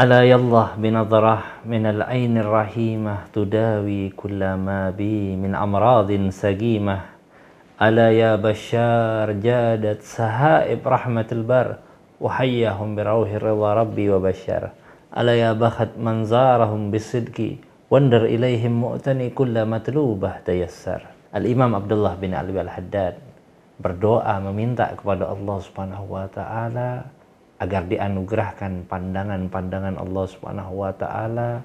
ألا يالله بنظرة من العين الرحيمة تداوي كل ما بي من أمراض سقيمة. ألا يا بشار جادت سهائب رحمة البر وحياهم بروح الرضا ربي وبشر. ألا يا بخت من زارهم بالصدق واندر إليهم مؤتني كل مطلوبة تيسر. Al-Imam Abdullah bin Ali Al-Haddad berdoa meminta kepada Allah Subhanahu wa taala agar dianugerahkan pandangan-pandangan Allah Subhanahu wa taala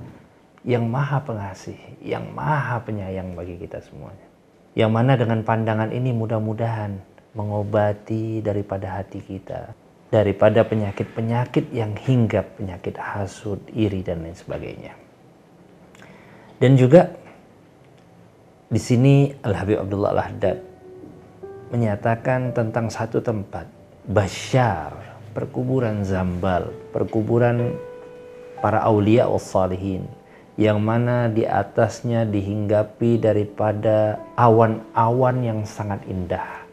yang maha pengasih, yang maha penyayang bagi kita semuanya. Yang mana dengan pandangan ini mudah-mudahan mengobati daripada hati kita, daripada penyakit-penyakit yang hinggap, penyakit hasud, iri dan lain sebagainya. Dan juga di sini Al-Habib Abdullah Al-Haddad menyatakan tentang satu tempat, Bashar, perkuburan Zambal, perkuburan para aulia salihin yang mana di atasnya dihinggapi daripada awan-awan yang sangat indah.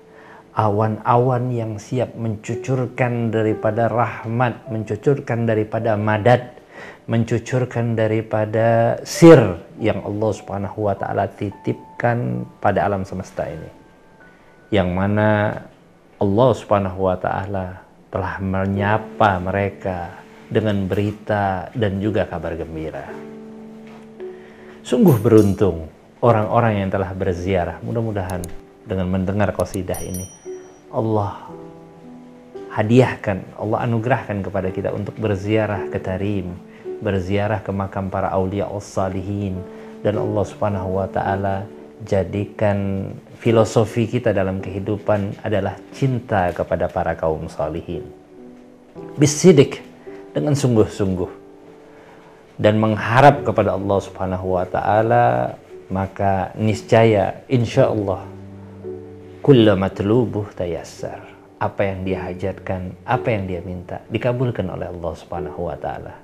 Awan-awan yang siap mencucurkan daripada rahmat, mencucurkan daripada madat, mencucurkan daripada sir yang Allah Subhanahu wa taala titipkan pada alam semesta ini. Yang mana Allah Subhanahu wa taala telah menyapa mereka dengan berita dan juga kabar gembira. Sungguh beruntung orang-orang yang telah berziarah. Mudah-mudahan dengan mendengar qasidah ini Allah hadiahkan, Allah anugerahkan kepada kita untuk berziarah ke Tarim, berziarah ke makam para aulia salihin dan Allah Subhanahu wa taala jadikan filosofi kita dalam kehidupan adalah cinta kepada para kaum salihin. Bisidik dengan sungguh-sungguh dan mengharap kepada Allah Subhanahu wa taala maka niscaya insya Allah kullu matlubuh tayassar apa yang dia hajatkan apa yang dia minta dikabulkan oleh Allah Subhanahu wa taala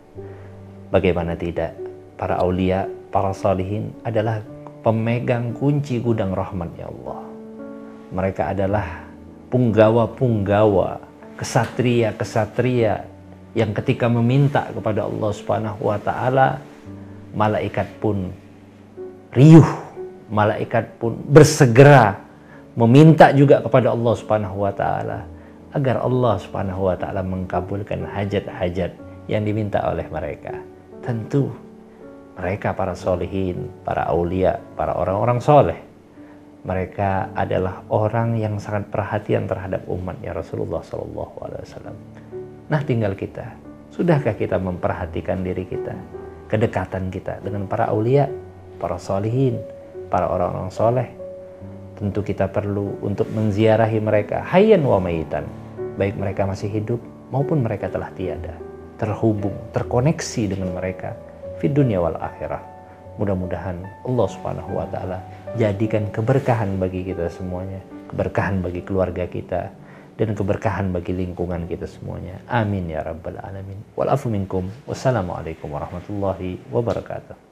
Bagaimana tidak? Para aulia, para salihin adalah pemegang kunci gudang rahmatnya Allah. Mereka adalah punggawa-punggawa, kesatria-kesatria yang ketika meminta kepada Allah Subhanahu wa taala, malaikat pun riuh, malaikat pun bersegera meminta juga kepada Allah Subhanahu wa taala agar Allah Subhanahu wa taala mengkabulkan hajat-hajat yang diminta oleh mereka. Tentu mereka para solehin, para aulia, para orang-orang soleh. Mereka adalah orang yang sangat perhatian terhadap umatnya Rasulullah SAW. Nah tinggal kita, sudahkah kita memperhatikan diri kita, kedekatan kita dengan para aulia, para solehin, para orang-orang soleh. Tentu kita perlu untuk menziarahi mereka hayyan wa maitan, baik mereka masih hidup maupun mereka telah tiada terhubung, terkoneksi dengan mereka di dunia wal akhirah. Mudah-mudahan Allah Subhanahu wa taala jadikan keberkahan bagi kita semuanya, keberkahan bagi keluarga kita dan keberkahan bagi lingkungan kita semuanya. Amin ya rabbal alamin. Wal afu minkum. Wassalamualaikum warahmatullahi wabarakatuh.